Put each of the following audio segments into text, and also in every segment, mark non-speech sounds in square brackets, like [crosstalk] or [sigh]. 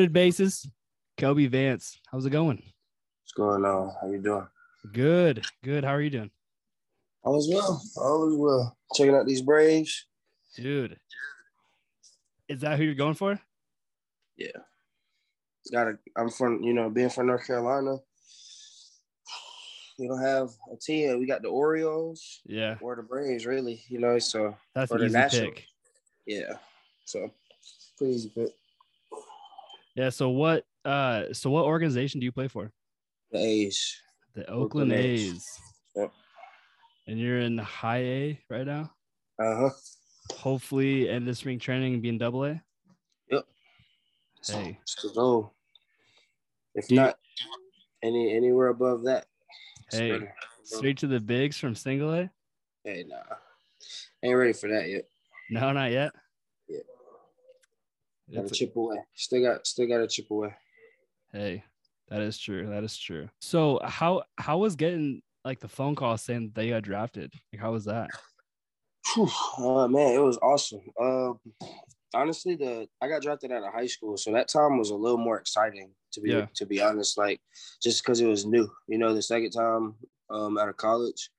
Loaded bases. Kobe Vance. How's it going? What's going on? How you doing? Good. Good. How are you doing? All is well. All is well. Checking out these Braves. Dude. Is that who you're going for? Yeah. Got to I'm from, you know, being from North Carolina. We don't have a team. We got the Orioles Yeah. or the Braves, really, you know, so That's an the easy pick. yeah. So pretty easy pick. Yeah. So what uh so what organization do you play for? The A's. The Oakland A's. A's. Yep. And you're in high A right now? Uh-huh. Hopefully end of spring training be in double A. Yep. Hey. The goal. If Do you- not any anywhere above that. Hey. Straight to the bigs from single A? Hey, nah. Ain't ready for that yet. No, not yet. Yeah. Got to It's- chip away. Still got still got to chip away. Hey, that is true. That is true. So how how was getting like the phone call saying that you got drafted? Like how was that? Whew, uh, man, it was awesome. Uh, honestly, the I got drafted out of high school, so that time was a little more exciting to be Yeah. to be honest. Like just because it was new, you know, the second time um, out of college,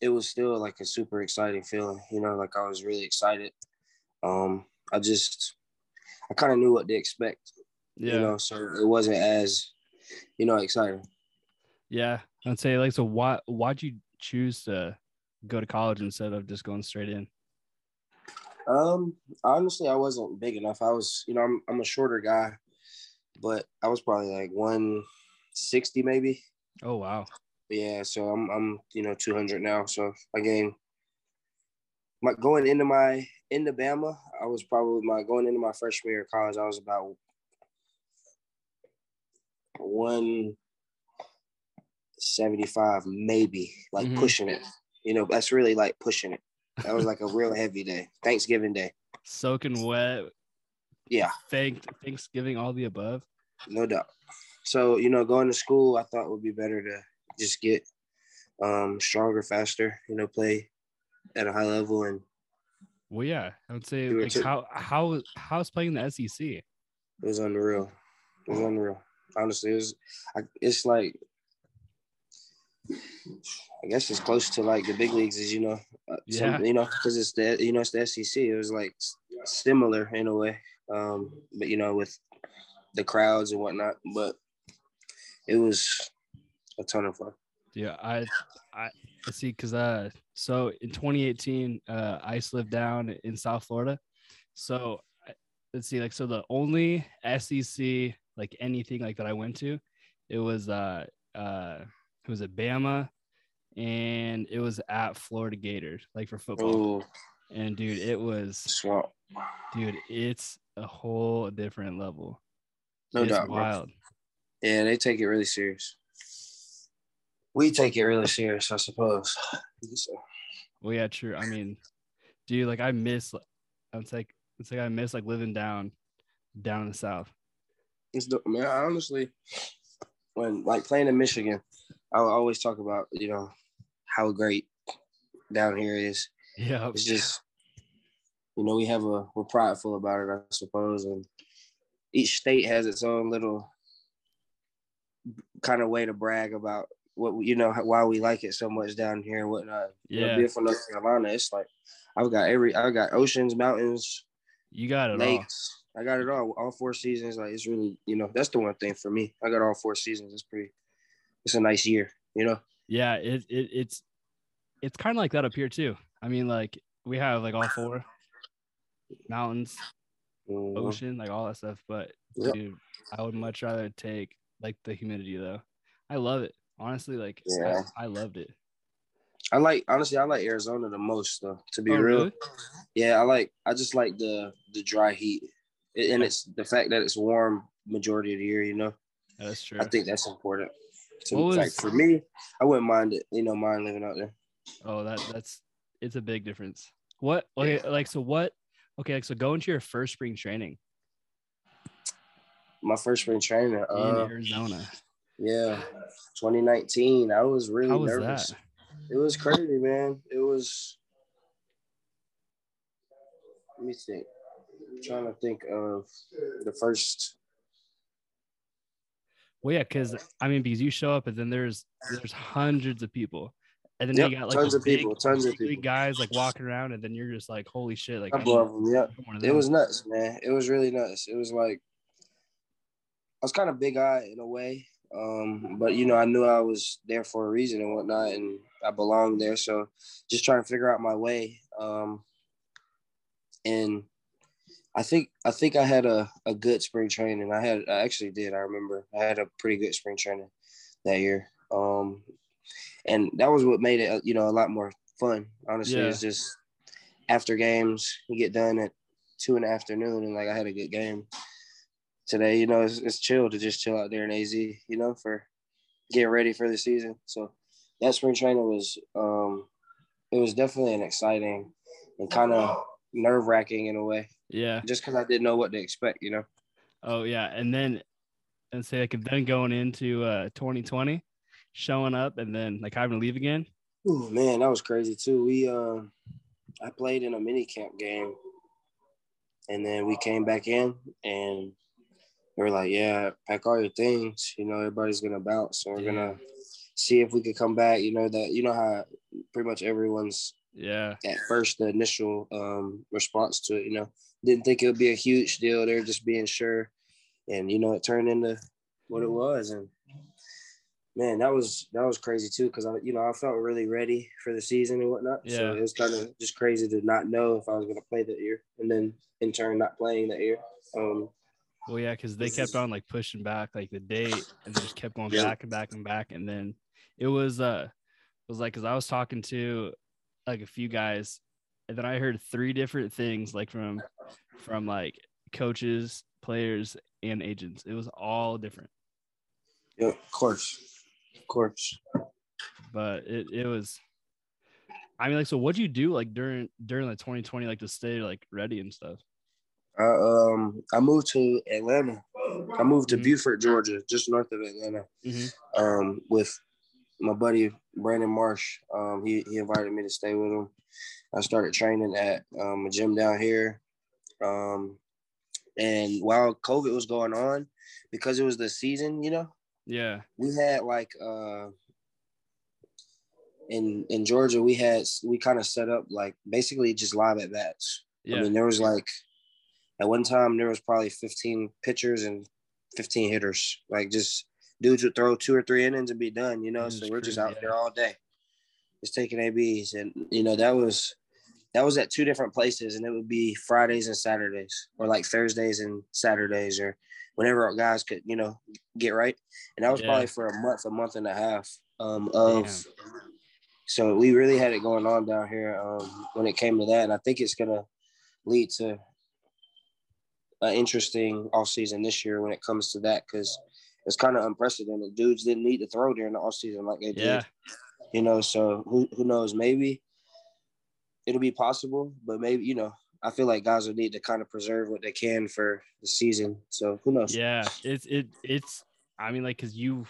it was still like a super exciting feeling. You know, like I was really excited. Um, I just I kind of knew what to expect. Yeah. You know, so it wasn't as you know exciting. Yeah. I'd say like so why why'd you choose to go to college instead of just going straight in? Um, honestly, I wasn't big enough. I was, you know, I'm I'm a shorter guy, but I was probably like 160 maybe. Oh wow. Yeah, so I'm I'm you know 200 now. So again, my going into my into Bama, I was probably my going into my freshman year of college. I was about one seventy five, maybe like Mhm. pushing it. You know, that's really like pushing it. That was like a real heavy day, Thanksgiving day. Soaking wet, Yeah, thank Thanksgiving, all the above. no doubt. So you know, going to school, I thought would be better to just get um stronger, faster. You know, play at a high level and Well, yeah, I would say like how how how's playing the SEC? it was unreal. It was unreal. Honestly, it was. I, it's like, I guess it's close to like the big leagues, is you know, uh, some- Yeah. you know, because it's the you know it's the SEC. It was like similar in a way, um, but you know with the crowds and whatnot. But it was a ton of fun. Yeah, I I see because uh so in 2018 uh ice lived down in South Florida. So let's see like so the only SEC like anything like that I went to, it was uh uh it was at Bama and it was at Florida Gators like for football. Oh, And dude, it was swamp. dude, it's a whole different level. No it's doubt, wild. Yeah, they take it really serious. We take it really serious, I suppose. So, Well, yeah, true. I mean, dude, like I miss. It's like it's like I miss like living down, down in the south. it's dope, man. I honestly, when like playing in Michigan, I always talk about you know how great down here is. Yeah, It's just you know we have a we're prideful about it, I suppose, and each state has its own little kind of way to brag about what you know why we like it so much down here and whatnot. You know, Yeah. being from North Carolina, it's like I've got every I've got oceans, mountains, you got it all. lakes. I got it all, all four seasons. Like it's really, you know, that's the one thing for me. I got all four seasons. It's pretty. It's a nice year, you know. Yeah, it, it it's it's kind of like that up here too. I mean, like we have like all four mountains, Mhm. ocean, like all that stuff. But Yep. dude, I would much rather take like the humidity though. I love it. Honestly, like Yeah. I, I loved it. I like honestly, I like Arizona the most though. To be Oh, real, really? yeah, I like. I just like the the dry heat, It- and it's the fact that it's warm majority of the year. You know, that's true. I think that's important. To, What was- like for me, I wouldn't mind it. You know, mind living out there. Oh, that that's it's a big difference. What okay, like so what okay, like so go into your first spring training My first spring training, in uh, Arizona. Yeah, 2019. I was really How was nervous. that? It was crazy, man. It was. Let me think. trying to think of the first. Well, yeah, because I mean, because you show up and then there's there's hundreds of people, and then Yep, you got like tons of people, tons of big people. guys like walking around, and then you're just like, holy shit, like I of them, yeah. It was nuts, man. It was really nuts. It was like I was kind of big eye in a way, um, but you know, I knew I was there for a reason and whatnot, and I belonged there. So just trying to figure out my way. Um, and I think I think I had a, a good spring training. I had I actually did. I remember I had a pretty good spring training that year. Um, and that was what made it you know a lot more fun. Honestly, Yeah. it's just after games you get done at two in the afternoon and like I had a good game today. You know, it's, it's chill to just chill out there in AZ. You know, for getting ready for the season. So that spring training was um, it was definitely an exciting and kind of nerve wracking in a way, yeah. just because I didn't know what to expect. You know. Oh yeah, and then and say like then going into uh 2020, showing up and then like having to leave again. Oh man, that was crazy too. We uh, I played in a mini camp game, and then we came back in, and they were like, "Yeah, pack all your things. You know, everybody's gonna bounce, so we're gonna see if we could come back." You know that you know how pretty much everyone's Yeah, at first the initial um, response to it. You know, didn't think it would be a huge deal. They're just being sure, and you know, it turned into what it was. And man, that was that was crazy too because I, you know, I felt really ready for the season and whatnot. So Yeah. it was kind of just crazy to not know if I was going to play that year, and then in turn not playing that year. Um, well yeah, because they kept on like pushing back like the date and they just kept going Yeah. back and back and back, and then it was uh it was like because I was talking to like a few guys, and then I heard three different things like from from like coaches, players, and agents. It was all different. yeah, of course, of course. but it, it was I mean like so what'd you do like during during like 2020 like to stay like ready and stuff? I, um, I moved to Atlanta. I moved to Mhm. Buford, Georgia, just north of Atlanta. Mhm. um, with my buddy Brandon Marsh. Um, he, he invited me to stay with him. I started training at um, a gym down here. Um, and while COVID was going on, because it was the season, you know, Yeah. we had like uh, in in Georgia, we had we kind of set up like basically just live at bats. Yeah. I mean, there was like at one time there was probably 15 pitchers and 15 hitters. Like just dudes would throw two or three innings and be done, you know. So we're just out yeah. there all day, just taking ABs, and you know that was that was at two different places, and it would be Fridays and Saturdays, or like Thursdays and Saturdays, or whenever our guys could, you know, get right. And that was Yeah. probably for a month, a month and a half um, of. Damn. So we really had it going on down here um, when it came to that, and I think it's gonna lead to an interesting off season this year when it comes to that because it's kind of unprecedented. Dudes didn't need to throw during the off season like they Yeah. did, you know. So who who knows? Maybe it'll be possible, but maybe you know. I feel like guys will need to kind of preserve what they can for the season. So who knows? Yeah. It's it it's I mean like cuz you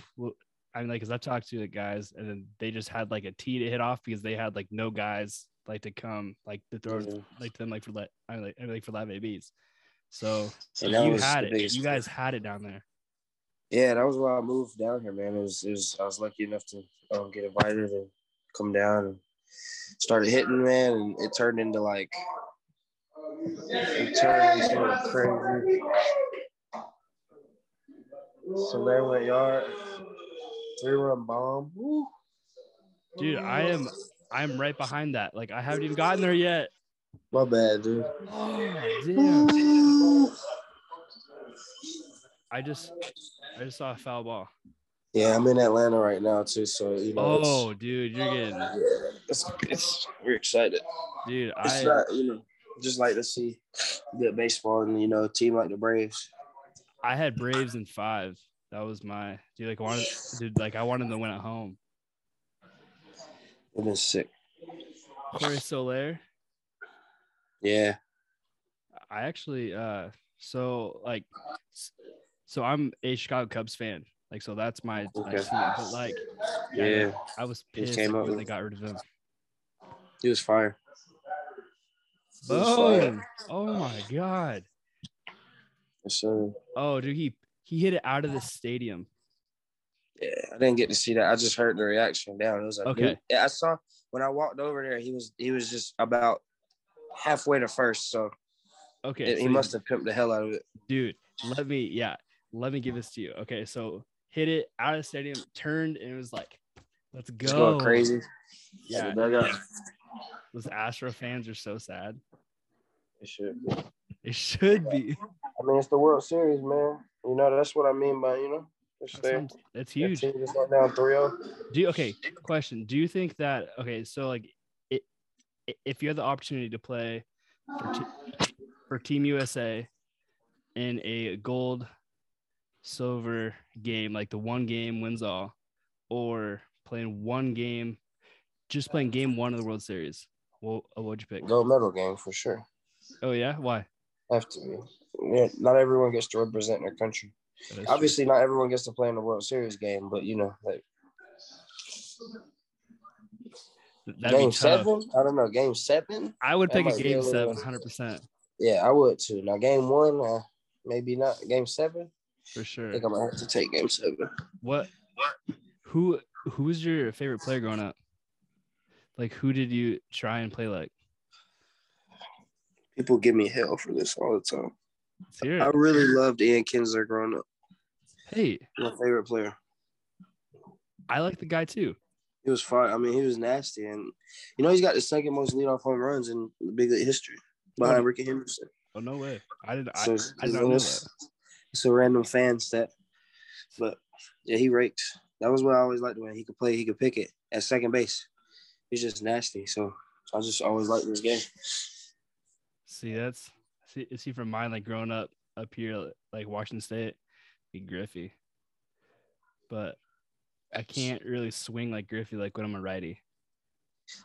I mean like cuz I talked to the guys and then they just had like a tee to hit off because they had like no guys like to come like to throw Mhm. like to them like for let I mean, like, I mean, like for live ABs. So, so you had it. biggest- You guys had it down there. Yeah, that was why I moved down here, man. It was, it was I was lucky enough to um, get invited and come down and started hitting, man. And it turned into like it turned into crazy. So there went yard, three run bomb. Woo. Dude, I am I'm right behind that. Like I haven't even gotten there yet. My bad, dude. Oh, damn. I just I just saw a foul ball. Yeah, I'm in Atlanta right now too, so you know. it's- Oh, dude, you're getting yeah, it's, it's we're excited. dude. It's I not, you know, just like to see good baseball and you know, a team like the Braves. I had Braves in five. That was my dude. Like I wanted, dude. Like I wanted to win at home. It been sick. Jorge Soler. Yeah. I actually, uh, so like, so I'm a Chicago Cubs fan. Like, so that's my, my Okay. team. But like, yeah, Yeah. I was pissed came when with- they got rid of him. He was fire. He was fire. Boom! Oh my god! Yes, sir. Oh, dude, he he hit it out of the stadium. Yeah, I didn't get to see that. I just heard the reaction down. It was a Okay. yeah, I saw when I walked over there. He was he was just about halfway to first, so Okay, it- he must have pimped the hell out of it. dude. Let me, yeah, let me give this to you. Okay, so hit it out of the stadium, turned, and it was like, let's go, It's going crazy. Yeah, those Astro fans are so sad. It should. be. It should be. I mean, it's the World Series, man. You know, that's what I mean by you know. That sounds- That's that huge. team just went down 3-0. Do you, okay? Question: Do you think that okay? So like, it, if you had the opportunity to play for, te- for Team USA in a gold, silver game, like the one game wins all, or playing one game, just playing game one of the World Series, what what'd you pick? Gold medal game for sure. Oh yeah, why? Have to be. Yeah, not everyone gets to represent their country. That is true. Obviously, not everyone gets to play in the World Series game, but you know, like That'd game seven. I don't know. Game seven. I would pick a might a game little- seven, hundred percent Yeah, I would too. Now, game one, uh, maybe not. Game seven. For I sure. think I'm gonna have to take game seven. What? Who? Who was your favorite player growing up? Like, who did you try and play like? People give me hell for this all the time. I really loved Ian Kinsler growing up. Hey, My favorite player. I like the guy too. He was fine. I mean, he was nasty, and you know he's got the second most leadoff home runs in the big league history behind Oh. Rickey Henderson. Oh no way! I didn't. I, So I did not know that. It's a random fan stat, but yeah, he raked. That was what I always liked when he could play. He could pick it at second base. He's just nasty. So I just always liked this game. See, that's see, see from mine. Like growing up up here, like Washington State, be Griffey, but I can't really swing like Griffey. Like when I'm a righty.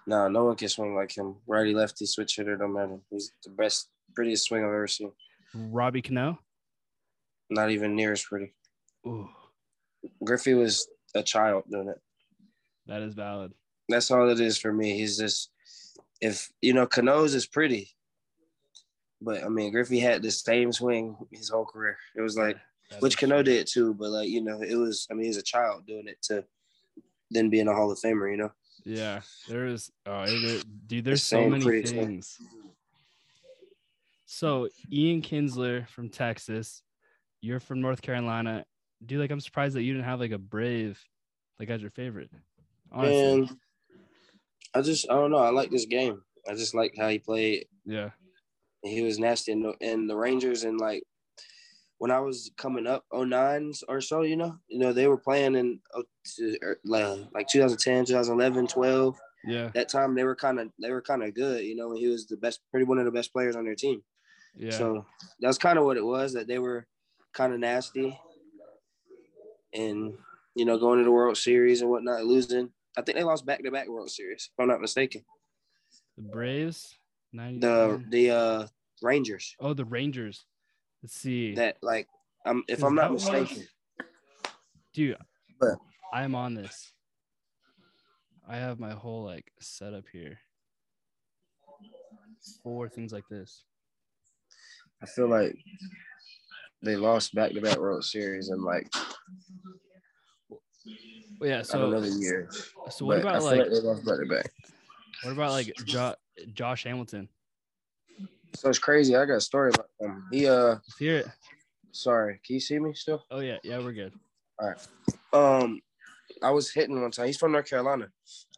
No, no one can swing like him. Righty, lefty, switch hitter, don't matter. He's the best, prettiest swing I've ever seen. Robbie Cano. Not even near as pretty. Ooh, Griffey was a child doing it. that is valid. That's all it is for me. He's just, if you know, Cano's is pretty, but I mean, Griffey had the same swing his whole career. It was like, That which Cano did too, but like you know, it was. I mean, he's a child doing it to then being a Hall of Famer. You know, Yeah, there is. Oh, there, dude, there's so many pretty swing. things. So Ian Kinsler from Texas, you're from North Carolina. Dude, like I'm surprised that you didn't have like a Brave, like as your favorite. Honestly, and I just, I don't know. I like this game. I just like how he played. yeah, he was nasty in the, in the Rangers and like when I was coming up 09s or so, you know, you know, they were playing in oh, er, like like 2010, 2011, 12. yeah, That time they were kind of they were kind of good, you know, he was the best pretty one of the best players on their team. yeah. So that's kind of what it was that they were kind of nasty and you know, going to the World Series and whatnot, losing. I think they lost back to back World Series, if I'm not mistaken. the Braves, ninety. The the uh Rangers. oh, the Rangers. Let's see, That like um if I'm not it was? mistaken. dude. But- I am on this. I have my whole like setup here for things like this. I feel like they lost back to back World Series in like Well, yeah. So, the year. so what about feel like they lost back to back? what about like jo- Josh Hamilton? So it's crazy. I got a story about him. He uh Let's hear it. sorry, can you see me still? Oh yeah, yeah, we're good. All right. Um I was hitting one time. He's from North Carolina.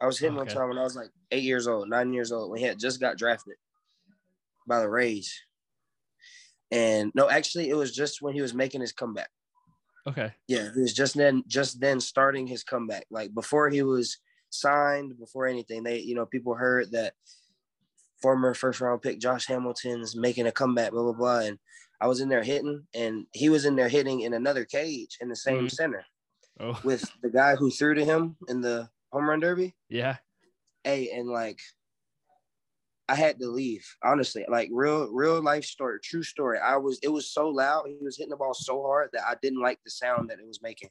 I was hitting one time when I was like eight years old, nine years old, when he had just got drafted by the Rays. And no, actually, it was just when he was making his comeback. Okay. Yeah, he was just then just then starting his comeback. Like before he was signed, before anything, they you know people heard that former first round pick Josh Hamilton's making a comeback, blah blah blah. And I was in there hitting, and he was in there hitting in another cage in the same Mhm. center Oh with the guy who threw to him in the home run derby. yeah. Hey, and like I had to leave, honestly. Like real, real life story, true story. I was it was so loud. He was hitting the ball so hard that I didn't like the sound that it was making.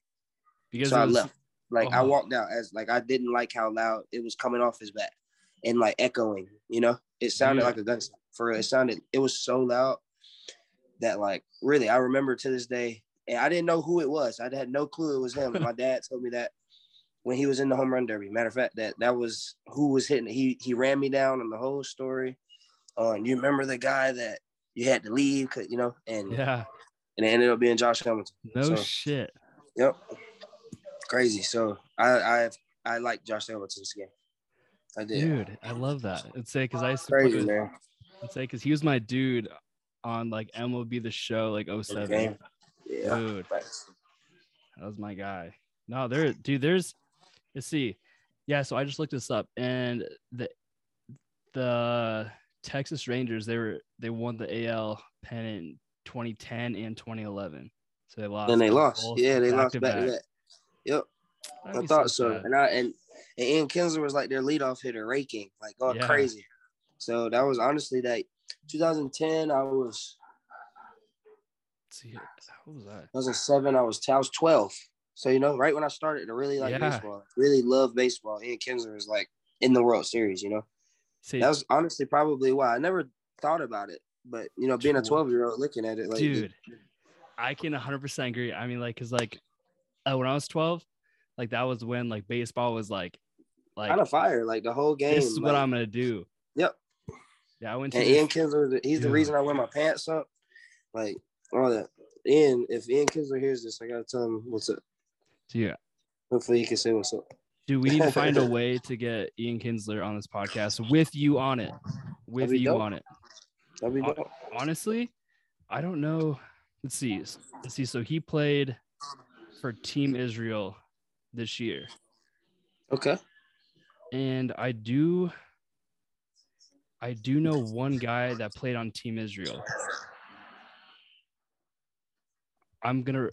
Because so it I left. Like I Oh. walked out as like I didn't like how loud it was coming off his back and like echoing, you know. It sounded Yeah. like a gun for real. It sounded it was so loud. that like really I remember to this day, and I didn't know who it was. I had no clue it was him. My dad told me that when he was in the home run derby. Matter of fact, that that was who was hitting. He he ran me down on the whole story. Uh, and you remember the guy that you had to leave, cause you know, and Yeah. and it ended up being Josh Hamilton. No So- shit. Yep, crazy. So I I I like Josh Hamilton's game. I did. Dude, I love that. It's say because I used to play Crazy with, man. I'd say because he was my dude on like MLB the show like 07. Game. Yeah. Dude, that was my guy. No, there, dude, there's let's see. Yeah, so I just looked this up and the the Texas Rangers, they were they won the AL pennant in 2010 and 2011. So they lost. And they lost. Yeah, they lost back-to-back. back to back. Yep. That'd I thought so. And I and, and Ian Kinsler was like their leadoff hitter, raking, like going Yeah. crazy. So that was honestly that 2010. I was Let's see, what was that? I was in seven. I was I was 12. So you know, right when I started to really like Yeah. baseball, really love baseball. Ian Kinsler was like in the World Series. You know, See, that was honestly probably why I never thought about it. But you know, being a 12 year old looking at it, like dude, I can 100% agree. I mean, like, cause like uh, when I was 12, like that was when like baseball was like, like kind of fire, like the whole game. this is what I'm gonna do. Yep. Yeah, I went to And this- Ian Kinsler, he's the reason I wear my pants up. Like all that. Ian, if Ian Kinsler hears this, I gotta tell him what's up. Yeah. Hopefully he can say what's up. Do we need to find a [laughs] way to get Ian Kinsler on this podcast with you on it? With you dope. on it. That'd be dope. Honestly, I don't know. Let's see. Let's see. So he played for Team Israel this year. Okay. And I do I do know one guy that played on Team Israel. I'm gonna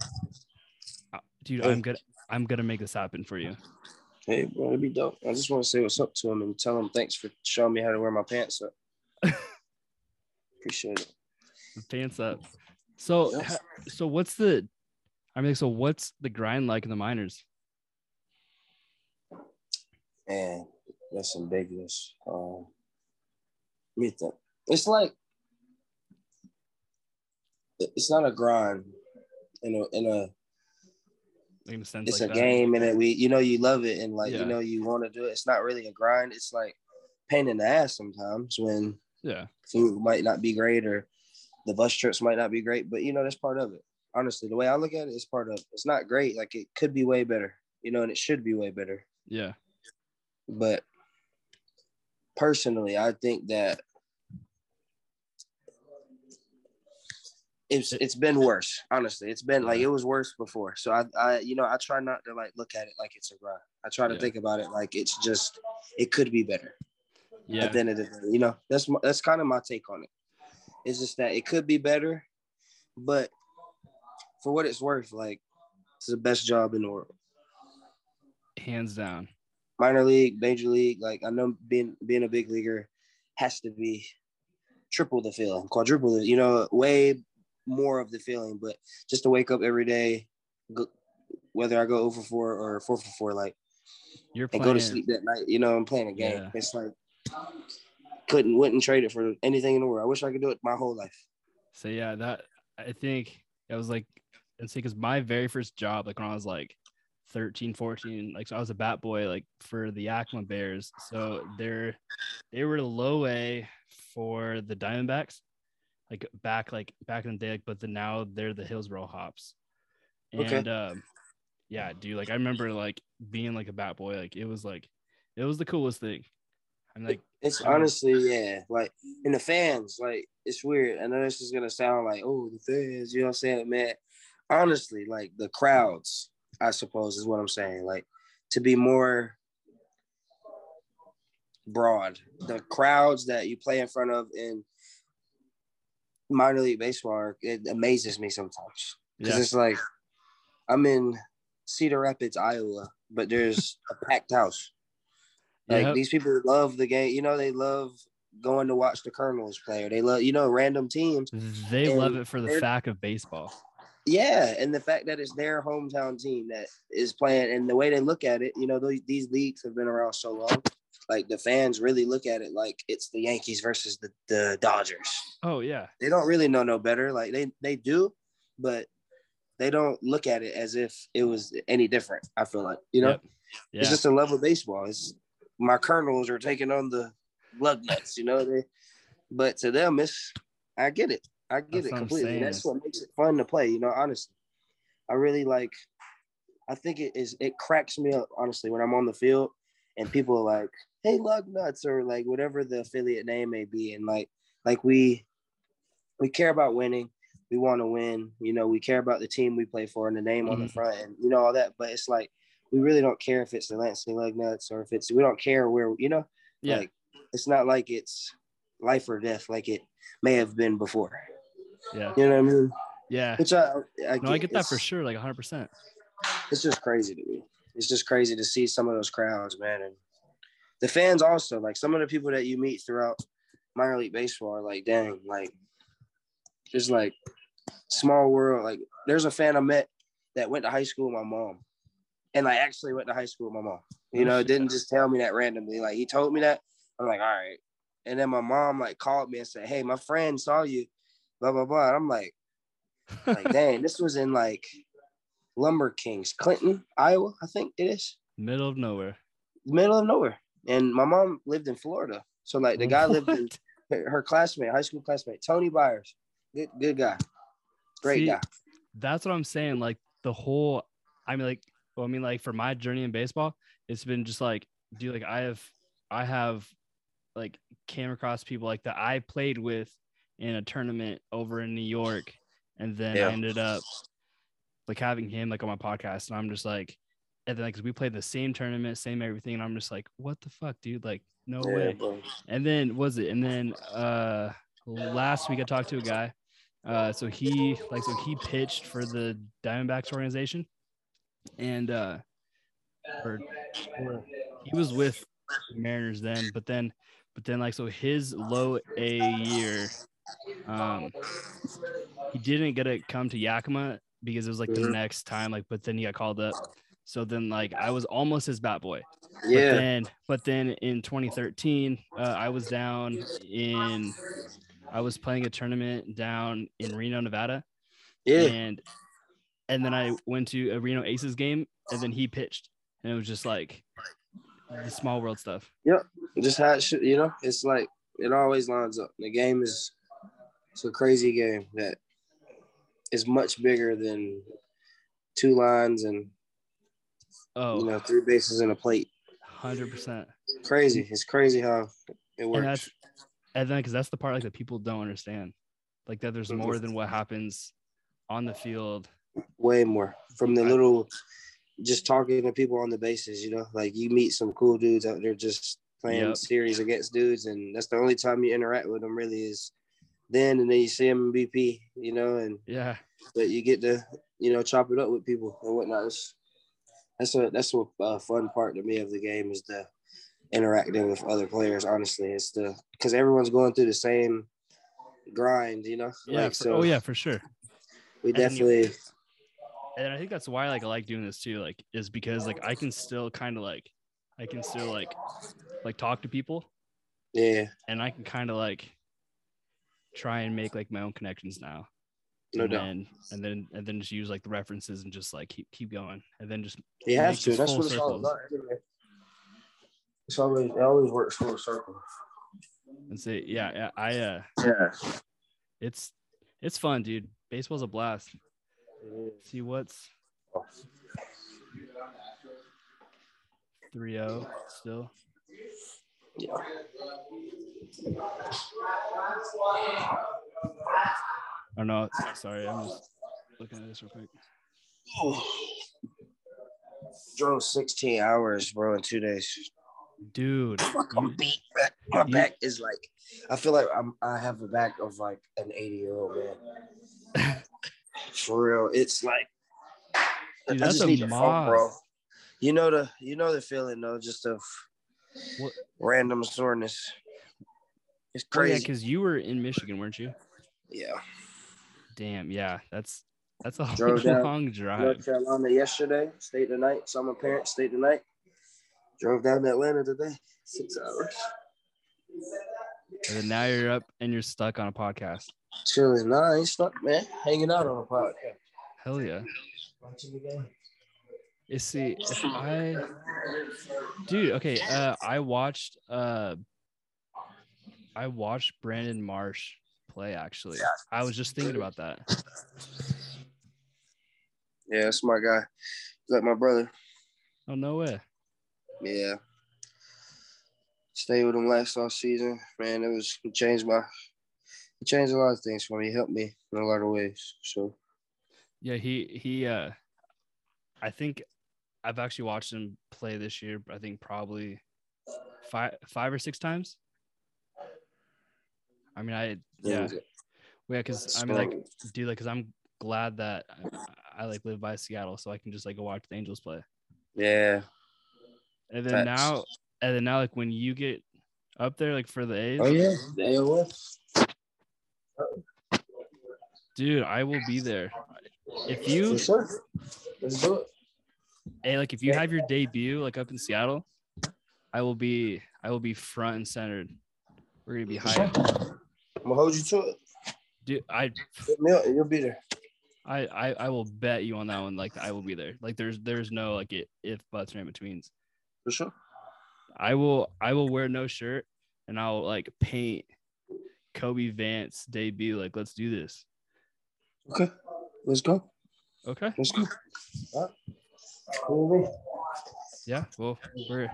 dude, I'm gonna I'm gonna make this happen for you. Hey, bro, it'd be dope. I just want to say what's up to him and tell him thanks for showing me how to wear my pants up. [laughs] Appreciate it. Pants up. So ha- so what's the I mean so what's the grind like in the minors? Man, that's ambiguous. Um, me think. It's like it's not a grind in a in a In a sense it's like a that? game and it, we you know you love it and like Yeah. you know you want to do it. It's not really a grind. It's like pain in the ass sometimes when Yeah. food might not be great or the bus trips might not be great, but you know that's part of it. Honestly, the way I look at it, it's part of it. It's not great. Like it could be way better, you know, and it should be way better. Yeah. But personally, I think that it's it's been worse. Honestly, it's been like it was worse before. So I, I you know I try not to like look at it like it's a grind. I try to Yeah. think about it like it's just it could be better. Yeah. At the end of the day, you know that's my, that's kind of my take on it. It's just that it could be better, but for what it's worth, like it's the best job in the world. Hands down. minor league, major league. Like I know being being a big leaguer has to be triple the feeling, quadruple the, you know, way more of the feeling. But just to wake up every day, go, whether I go over four or four for four, like You're and go to sleep that night, you know, I'm playing a game. Yeah. It's like couldn't wouldn't trade it for anything in the world. I wish I could do it my whole life. So yeah, that I think it was like and see because my very first job, like when I was like 13, 14, like so I was a bat boy like for the Yakima Bears. So they're they were low A for the Diamondbacks, like back like back in the day, like, but then now they're the Hillsboro Hops. Okay. And um yeah, dude, like I remember like being like a bat boy, like it was like it was the coolest thing. I'm like It's honestly, yeah, like and the fans, like it's weird. I know this is gonna sound like, oh, the fans, you know what I'm saying, man. Honestly, like the crowds, I suppose is what I'm saying. Like to be more broad, the crowds that you play in front of in minor league baseball, are- it amazes me sometimes because yeah, it's like I'm in Cedar Rapids, Iowa, but there's a packed house. Like Yep. these people love the game. You know, they love going to watch the Kernels play. Or they love, you know, random teams. they love it for the fact of baseball. Yeah, and the fact that it's their hometown team that is playing, and the way they look at it, you know, those, these leagues have been around so long. Like the fans really look at it like it's the Yankees versus the, the Dodgers. Oh yeah. They don't really know no better. Like they they do, but they don't look at it as if it was any different. I feel like you know, Yep. Yeah. it's just a level of baseball. It's my Kernels are taking on the Lugnuts. You know, they, but to them, it's I get it. I get That's it completely. That's what makes it fun to play. You know, honestly, I really like. I think it is. It cracks me up honestly when I'm on the field and people are like, "Hey, Lugnuts," or like whatever the affiliate name may be, and like like we we care about winning. We want to win. You know, we care about the team we play for and the name on the Mhm. front, and you know all that. But it's like we really don't care if it's the Lansing Lugnuts or if it's we don't care where you know. yeah. Like it's not like it's life or death like it may have been before. yeah. You know what I mean? Yeah. Which I I No, I get that for sure. Like 100. percent It's just crazy to me. It's just crazy to see some of those crowds, man, and the fans also. Like some of the people that you meet throughout minor league baseball are like, dang, like just like small world. Like there's a fan I met that went to high school with my mom, and I actually went to high school with my mom. You know, didn't just tell me that randomly. Like he told me that. I'm like, all right. And then my mom like called me and said, "Hey, my friend saw you." Blah blah blah. And I'm like, like, [laughs] dang, this was in like Lumber Kings, Clinton, Iowa, I think it is, Middle of nowhere. middle of nowhere. And my mom lived in Florida, so like the guy [laughs] lived in her classmate, high school classmate, Tony Byers, good good guy, great See, guy. That's what I'm saying. Like the whole, I mean, like, well, I mean, like for my journey in baseball, it's been just like, dude, like I have, I have, like, came across people like that I played with in a tournament over in New York, and then Yeah. I ended up like having him like on my podcast, and I'm just like, and then like we played the same tournament, same everything, and I'm just like, what the fuck, dude? Like, no Yeah, way. bro. And then was it? And then uh last week I talked to a guy. Uh so he like so he pitched for the Diamondbacks organization. And uh or, or he was with Mariners then, but then but then like so his low A year um he didn't get to come to Yakima because it was like the Mhm. next time like but then he got called up. So then like I was almost his bat boy. But Yeah, then, but then in 2013, uh, I was down in, I was playing a tournament down in Reno, Nevada, yeah, and and then I went to a Reno Aces game, and then he pitched, and it was just like the small world stuff. Yep. Just how it should. You know, it's like it always lines up. The game is it's a crazy game that is much bigger than two lines and Oh, you know three bases and a plate. 100 percent. Crazy. It's crazy how it And works. that's and then because that's the part like that people don't understand, like that there's more than what happens on the field. way more from the little just talking to people on the bases you know like you meet some cool dudes out there just playing Yep. series against dudes and that's the only time you interact with them really is then and then you see them in bp you know and Yeah, but you get to you know chop it up with people and whatnot it's, that's a that's a uh, fun part to me of the game is the interacting with other players honestly it's the because everyone's going through the same grind you know yeah. like for- so oh yeah, for sure. we And you- definitely and I think that's why like I like doing this too, like is because like I can still kind of like I can still like like talk to people yeah and I can kind of like try and make like my own connections now. No and doubt then and then and then just use like the references and just like keep keep going and then just You have make to. That's what it's all about. anyway. It's always it always works full circle. and say yeah yeah I uh Yeah. it's it's fun dude baseball's a blast see what's 3-0 still Yeah. Oh no sorry I'm just looking at this real quick [sighs] Drove 16 hours, bro, in two days. dude I'm you, beat. My you- back is like, I feel like I'm. I have a back of like an 80 year old man. [laughs] For real, it's like Dude, I that's just a need to funk, bro. You know the you know the feeling though, just of What- random soreness. It's oh, yeah crazy. because you were in Michigan weren't you yeah. Damn yeah that's That's a [laughs] Drove down long drive. North Carolina yesterday. Stayed the night. Saw my parents. Stayed the night. Drove down to Atlanta today. Six hours. And then now you're up and you're stuck on a podcast. Chilling. Nah, I ain't stuck, man. Hanging out on a podcast. Hell yeah. Watching the game. You see, if I, dude, okay, uh, I watched, uh, I watched Brandon Marsh play. Actually, I was just thinking about that. Yeah, that's my guy. He's like my brother. Oh no way. Yeah. Stayed with him last off season. Man, it was it changed my it changed a lot of things for me. It helped me in a lot of ways. So Yeah, he he. uh I think I've actually watched him play this year. I think probably five five or six times. I mean, I yeah, yeah, because I mean, like, dude, like, because I'm glad that I, I like live by Seattle, so I can just like go watch the Angels play. yeah. And then Facts. now, and then now, like when you get up there, like for the A's, Oh yeah. The AOS. dude, I will be there. If you, sure. Let's do it. hey, like if you have your debut like up in Seattle, I will be, I will be front and centered. We're gonna be high, I'm gonna hold you to it. dude. I, Hit me up and you'll be there. I, I, I will bet you on that one. Like I will be there. Like there's, there's no like it, if buts or in betweens. For sure. I will, I will wear no shirt and I'll like paint Kobe Vance debut. Like let's do this. Okay. Let's go. Okay. Let's go. All right. Cool. Yeah. Well, we're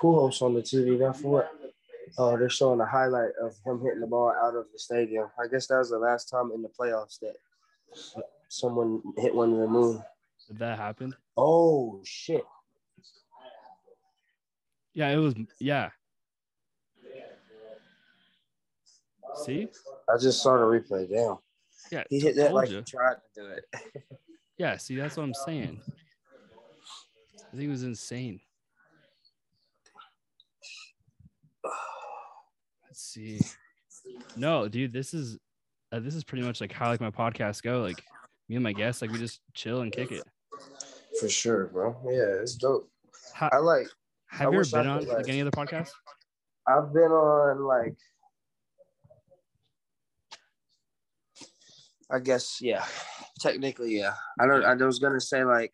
Pujols on the TV That's for what? Oh, they're showing a highlight of him hitting the ball out of the stadium. I guess that was the last time in the playoffs that someone hit one in the moon. did that happen? Oh shit! Yeah, it was. Yeah. See? I just saw the replay. Damn, Yeah. he hit that like ya. he tried to do it. [laughs] Yeah. See, that's what I'm saying. I think it was insane. Let's see. No, dude, this is uh, this is pretty much like how like my podcasts go. Like me and my guests, like we just chill and kick it. For sure, bro. Yeah, it's dope. How, I like. have I you ever been on like like- any other podcast? I've been on like. I guess yeah, technically yeah. I don't. I was gonna say like,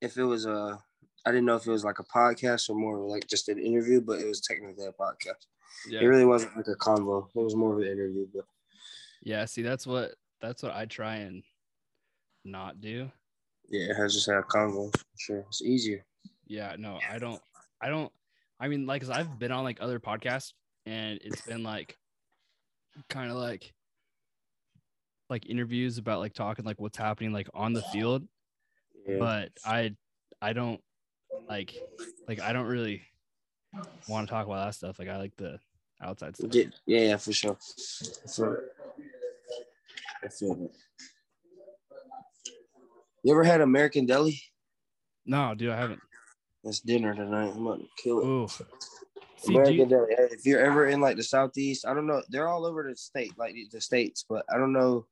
if it was a, I didn't know if it was like a podcast or more like just an interview, but it was technically a podcast. It really wasn't like a convo. It was more of an interview, but Yeah. See, that's what that's what I try and not do. yeah, I just had a convo. For sure, it's easier. Yeah, no, I don't. I don't. I mean, like, cause I've been on like other podcasts, and it's been like, kind of like, like interviews about like talking like what's happening like on the field. Yeah. But I, I don't like, like I don't really want to talk about that stuff. Like I like the outside stuff. Yeah, yeah, for sure. For, I feel it. You ever had American Deli? No, dude, I haven't. That's dinner tonight. I'm about to kill it. Ooh. See, American you, Deli. If you're ever in like the southeast, I don't know. They're all over the state, like the states, but I don't know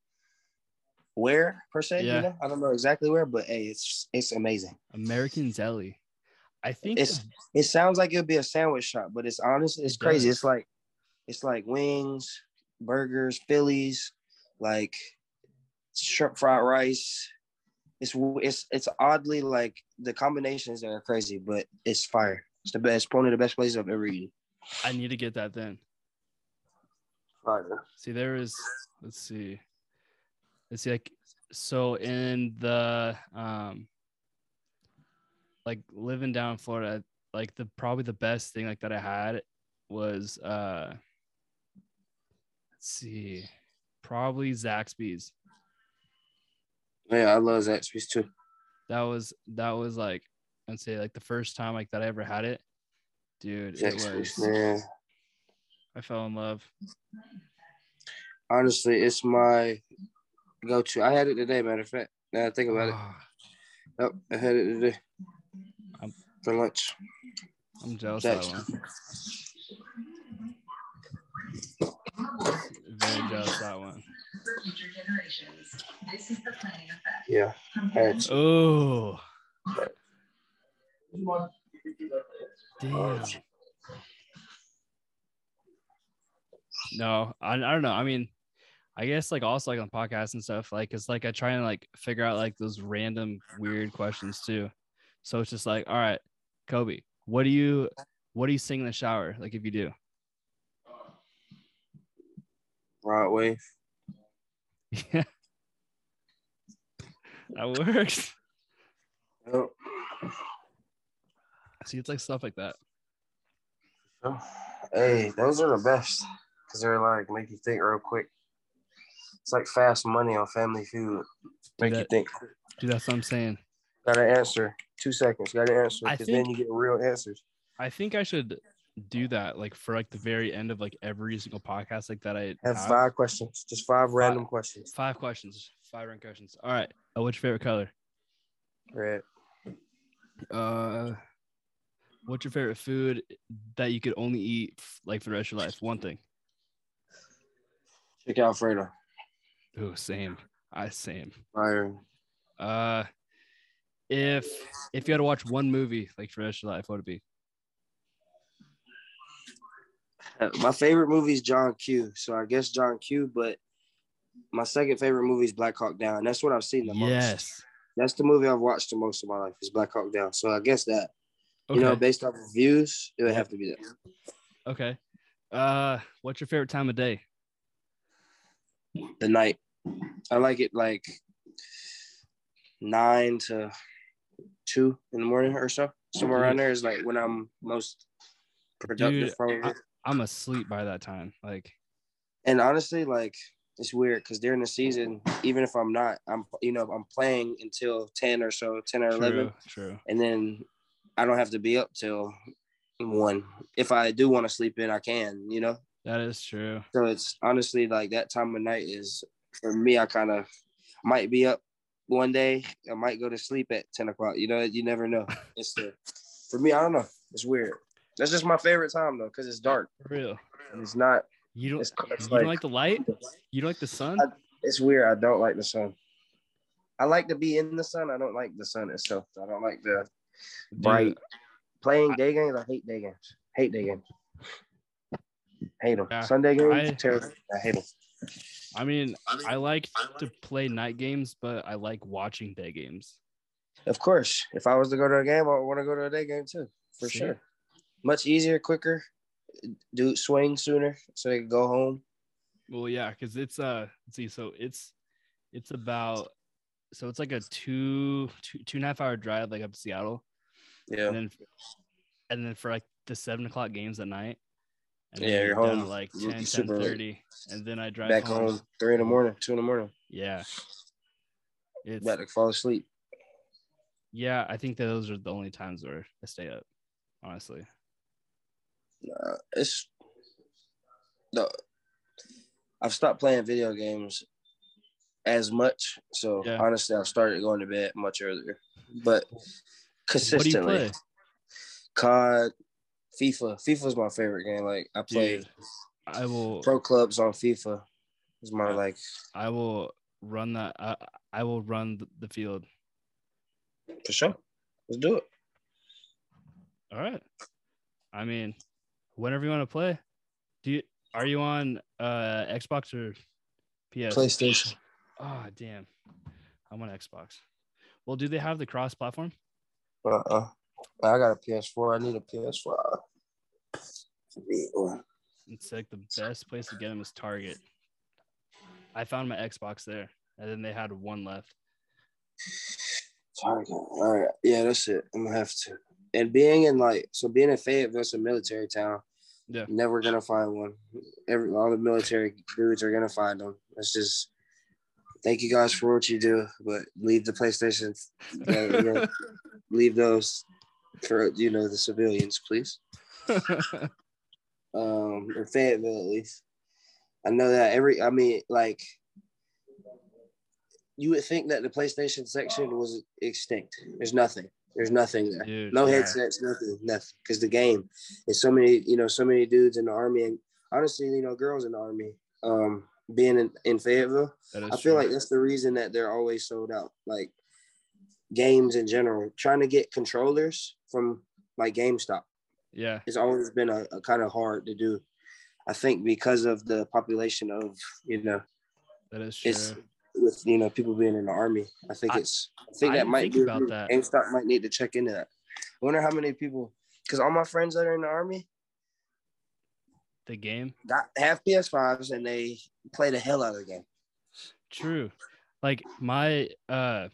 where per se. Yeah. You know, I don't know exactly where, but hey, it's it's amazing. American Deli. I think It's it sounds like it'll be a sandwich shop, but it's honestly it's It crazy. does. It's like it's like wings, burgers, Phillies, like shrimp fried rice. It's it's it's oddly like the combinations are crazy, but it's fire. It's the best, probably the best places I've ever eaten. I need to get that then. Fire. See, there is. Let's see. Let's see. Like, so in the um, like living down in Florida, like the probably the best thing like that I had was uh, let's see, probably Zaxby's. Yeah, I love Zaxby's too. That was that was like I'd say like the first time like that I ever had it, dude. It Zaxby's, was. man. I fell in love. Honestly, it's my go-to. I had it today, matter of fact. Now I think about it. Yep, I had it today I'm- for lunch. I'm jealous of that one. Very jealous of that one. for future generations. Yeah. Oh. Damn. No, I, I don't know. I mean, I guess like also like on podcasts and stuff, like it's like I try and like figure out like those random weird questions too. So it's just like, all right, Kobe, what do you what do you sing in the shower? Like if you do. Right way. Yeah. [laughs] That works. Yep. See, it's like stuff like that. [sighs] Hey, those are the best because they're like make you think real quick. It's like fast money on Family Feud. Make you think. Dude, that's what I'm saying. Got to answer. Two seconds. Got to answer because then you get real answers. I think I should do that like for like the very end of like every single podcast like that I Have five questions. Just five random questions. Five questions. Five random questions. All right. Uh, what's your favorite color? Red. Uh, what's your favorite food that you could only eat like for the rest of your life? One thing. Chicken Alfredo. Oh, same. I same. Fire. Uh, if if you had to watch one movie like for the rest of your life, what would it be? Uh, My favorite movie is John Q. So I guess John Q. But my second favorite movie is Black Hawk Down. That's what I've seen the most. Yes. That's the movie I've watched the most of my life is Black Hawk Down. So I guess that Okay. you know, based off of views, it would have to be that. okay. Uh, what's your favorite time of day? The night. I like it like nine to two in the morning or so. Somewhere around there is like when I'm most productive. Dude, probably. I'm asleep by that time. Like, and honestly, like it's weird because during the season, even if I'm not, I'm you know I'm playing until ten or so, ten or eleven, true, true. and then I don't have to be up till one. If I do want to sleep in, I can. You know, That is true. so it's honestly like that time of night is for me. I kind of might be up one day. I might go to sleep at ten o'clock. You know, you never know. [laughs] It's the for me. I don't know. It's weird. That's just my favorite time though, because it's dark. For real. And it's not. You don't. It's, it's you don't like the light? You don't like the sun? it's weird. I don't like the sun. I like to be in the sun. I don't like the sun itself. I don't like the Dude, bright playing day games. I hate day games. Hate day games. Hate them. Yeah, Sunday games. I- terrible. I hate them. I mean, I like to play night games, but I like watching day games. Of course, if I was to go to a game, I would want to go to a day game too, for See? sure. Much easier, quicker. Do swing sooner so they can go home. Well, yeah, because it's uh, let's see, so it's it's about so it's like a two two two and a half hour drive like up to Seattle, Yeah. and then and then for like the seven o'clock games at night. And Yeah, you're home like r- 10, super 30, and then I drive Back home. home, three in the morning, two in the morning. Yeah, it's About to fall asleep. yeah. I think that those are the only times where I stay up. Honestly, Uh, it's no. I've stopped playing video games as much. So Yeah. honestly, I've started going to bed much earlier. But what do you consistently? COD, FIFA. FIFA is my favorite game. Like I play Dude, I will. pro clubs on FIFA. Is my Yeah. like I will run that. I, I will run the field. for sure. Let's do it. All right. I mean, whenever you want to play. Do you are you on uh Xbox or PS? PlayStation. Oh damn. I'm on Xbox. Well, do they have the cross platform? Uh uh I got a PS4. I need a PS4. It's like the best place to get them is Target. I found my Xbox there, and then they had one left. Target. All right. Yeah, that's it. I'm gonna have to. And being in like so being in Fayetteville, it's a military town. Yeah. Never gonna find one. Every all the military dudes are gonna find them. It's just thank you guys for what you do, but leave the PlayStation. uh, you know, [laughs] leave those for you know the civilians, please. [laughs] Um, in Fayetteville at least. I know that every. I mean, like you would think that the PlayStation section was extinct. There's nothing. There's nothing there. Dude, no yeah. headsets, nothing, nothing. Because the game is so many, you know, so many dudes in the army, and honestly, you know, girls in the army. Um, being in, in Fayetteville. I feel true. like that's the reason that they're always sold out. Like games in general, trying to get controllers from like GameStop yeah, it's always been a, a kind of hard to do. I think because of the population of you know that is true. it's with you know people being in the army. I think I- it's I think I that might think be about that. GameStop might need to check into that. I wonder how many people because all my friends that are in the army the game. got have PS5s and they play the hell out of the game. True. Like my uh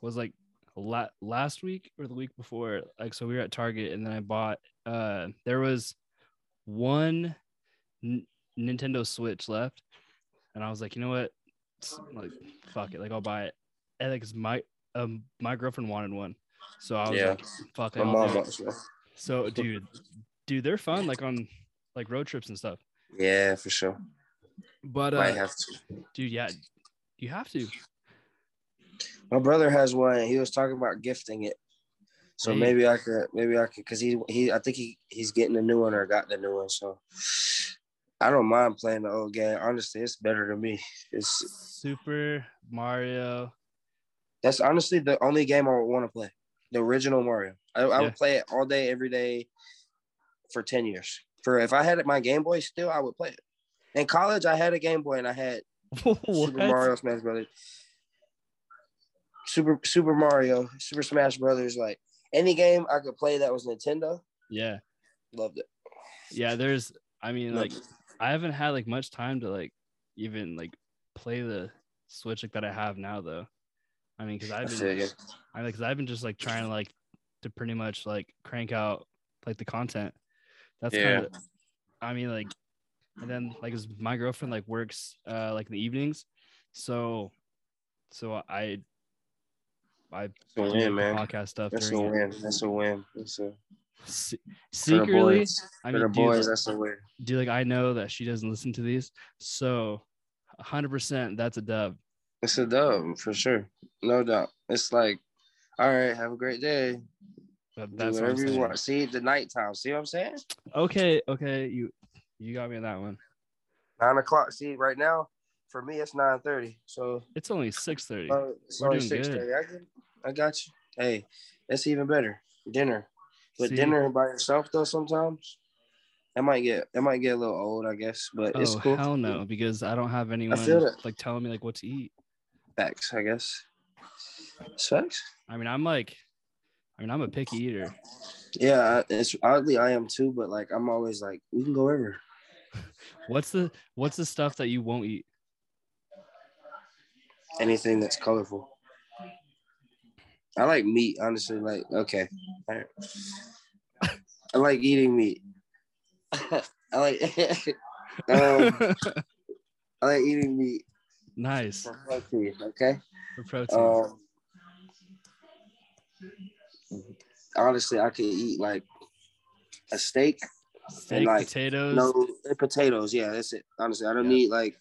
was like la- last week or the week before. Like so we were at Target and then I bought uh there was one N- Nintendo Switch left and I was like, you know what? It's like fuck it, like I'll buy it. And like my um my girlfriend wanted one. So I was Yeah. like, fuck it. My mom do it. wants one. So dude, dude, they're fun like on like road trips and stuff. Yeah, for sure. But uh have to. dude, yeah, you have to. My brother has one. and He was talking about gifting it. So maybe I could, maybe I could, cause he, he, I think he, he's getting a new one or got the new one. So I don't mind playing the old game. Honestly, it's better to me. It's Super Mario. that's honestly the only game I would want to play. The original Mario. I, I Yeah. would play it all day, every day, for ten years. For if I had my Game Boy still, I would play it. In college, I had a Game Boy and I had [laughs] Super Mario Smash Brothers. Super Super Mario, Super Smash Brothers, like any game I could play that was Nintendo, Yeah, loved it. yeah. There's, I mean, like, it. I haven't had like much time to like even like play the Switch like that I have now though. I mean, because I've been. I because I've been just like trying to like to pretty much like crank out like the content. That's Yeah. kind of, I mean, like, and then like 'cause my girlfriend like works uh like in the evenings, so, so I, I do win, man. podcast stuff That's a it. win. That's a win. That's a Se- secretly, boys. I mean, the dude, boys, like- that's a win. do like I know that she doesn't listen to these, so 100% that's a dub. It's a dub for sure, no doubt. It's like, all right, have a great day. Do that's what I'm whatever you want. See the nighttime. See what I'm saying? Okay, okay, you you got me on that one. Nine o'clock. See right now, for me it's nine thirty. So It's only 6:30. uh, it's We're only six thirty. I, I got you. Hey, that's even better. Dinner, but See? dinner by yourself though sometimes. That might get that might get a little old, I guess, but it's oh cool. hell no, because I don't have anyone like telling me like what to eat. Facts, I guess. Facts. I mean, I'm like, I mean, I'm a picky eater. Yeah, it's oddly I am too, but like I'm always like, we can go ever. [laughs] What's the what's the stuff that you won't eat? Anything that's colorful. I like meat, honestly. Like, okay. Right. I like eating meat. I like [laughs] um, I like eating meat nice for protein, okay? for protein. Um honestly I could eat like a steak Steak, like, potatoes. No, and potatoes. Yeah, that's it. Honestly, I don't Yeah. need like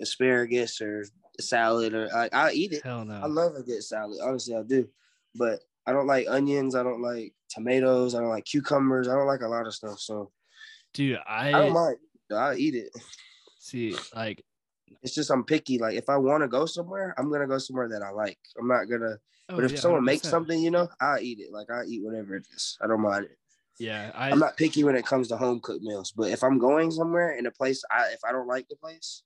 asparagus or salad or I, I eat it. Hell no. I love a good salad. Honestly, I do. But I don't like onions. I don't like tomatoes. I don't like cucumbers. I don't like a lot of stuff. So Dude, I don't I mind. I eat it. see like It's just I'm picky. Like if I want to go somewhere, I'm gonna go somewhere that I like. I'm not gonna. oh, but if yeah, someone makes 100%. something, you know, I eat it. Like I eat whatever it is. I don't mind it. yeah, I I'm not picky when it comes to home cooked meals. But if I'm going somewhere in a place, I if I don't like the place,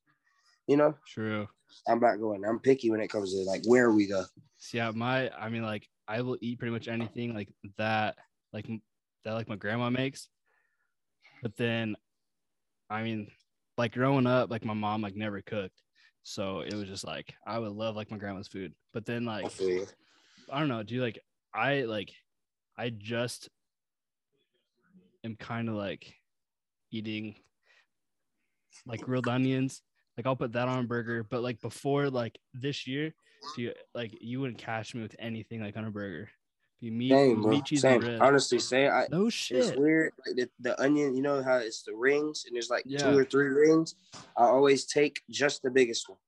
you know, true. I'm not going. I'm picky when it comes to like where we go. Yeah, my I mean like I will eat pretty much anything like that like that like my grandma makes. But then I mean like growing up like my mom like never cooked. So it was just like I would love like my grandma's food. But then like I. I don't know, do you like I like I just am kind of like eating like grilled onions. Like I'll put that on a burger, but like before like this year, do you like you wouldn't catch me with anything like on a burger. Be meat, Same, bro. meat, cheese, Same. and. Honestly, same. I, No it's weird. Like the, the onion, you know how it's the rings, and there's like Yeah. two or three rings. I always take just the biggest one.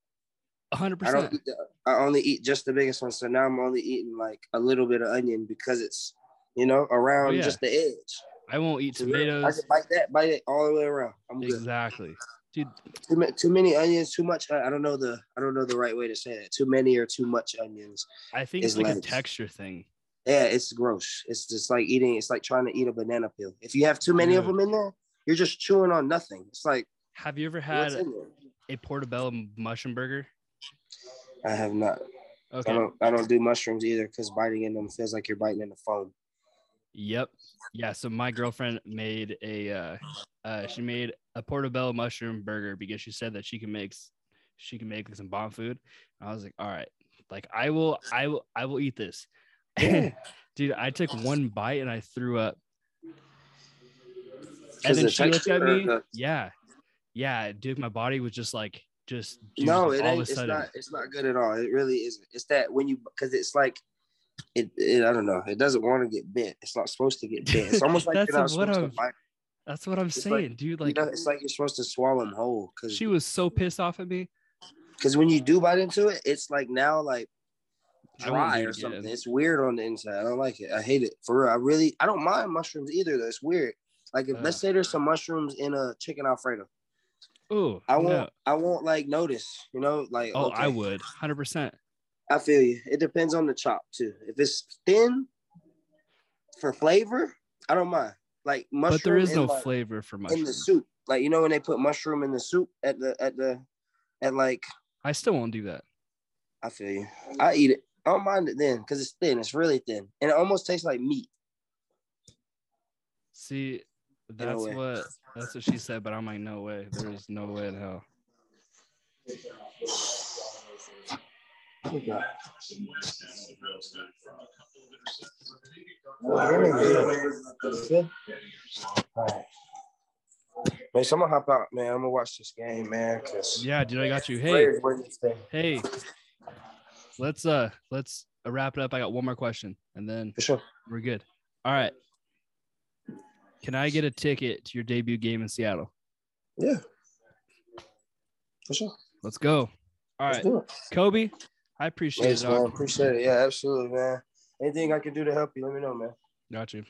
hundred I don't percent. the, I only eat just the biggest one. So now I'm only eating like a little bit of onion because it's, you know, oh, around Oh, yeah. just the edge. I won't eat yeah, I tomatoes. can bite that, bite it all the way around. I'm good. Dude. Too, too many onions, too much. I, don't know the I don't know the right way to say that. Too many or too much onions. I think It's like a texture thing. Yeah, it's gross. It's just like eating. It's like trying to eat a banana peel. If you have too many of mm. them in there, you're just chewing on nothing. It's like Have you ever had a portobello mushroom burger? I have not. Okay. I don't. I don't do mushrooms either because biting in them feels like you're biting in the foam. Yep. Yeah. So my girlfriend made a uh, uh she made a portobello mushroom burger because she said that she can make she can make some bomb food. And I was like, all right, like I will, I will, I will eat this. [laughs] Dude, I took one bite and I threw up. And then the she looked at me. the- Yeah. Yeah, dude, my body was just like just no, it all ain't. of a It's not. It's not good at all. It really isn't. It's that when you because it's like. It, it, I don't know. It doesn't want to get bit. It's not supposed to get bit. It's [laughs] almost like That's you're not what supposed I'm- to bite. That's what I'm It's saying, like- dude. You Like know, it's like you're supposed to swallow them whole. Because she was so pissed off at me. because when you do bite into it, it's like now like dry or something. again. It's weird on the inside. I don't like it. I hate it for real. I really I don't mind mushrooms either. Though it's weird. Like if let's say there's some mushrooms in a chicken alfredo, Oh, I won't no. I won't like notice. You know, like Oh, I would, hundred percent. I feel you. It depends on the chop too. If it's thin for flavor, I don't mind. Like mushroom, But there is no like, flavor for in the soup. Like you know when they put mushroom in the soup at the at the at like I still won't do that. I feel you. I eat it. I don't mind it then because it's thin. It's really thin, and it almost tastes like meat. See, that's way. what that's what she said, but I'm like, no way. There's no way in hell. [sighs] [laughs] Man, so I'm gonna hop out, man. I'm gonna watch this game, man. Cause Yeah, dude, I got you. Hey, Players win this thing. hey, let's uh let's uh, wrap it up. I got one more question, and then sure. we're good. All right. Can I get a ticket to your debut game in Seattle? Yeah, for sure. Let's go. All right. Kobe. I appreciate Thanks, it. man. Appreciate it. Yeah, absolutely, man. Anything I can do to help you, let me know, man. Got you.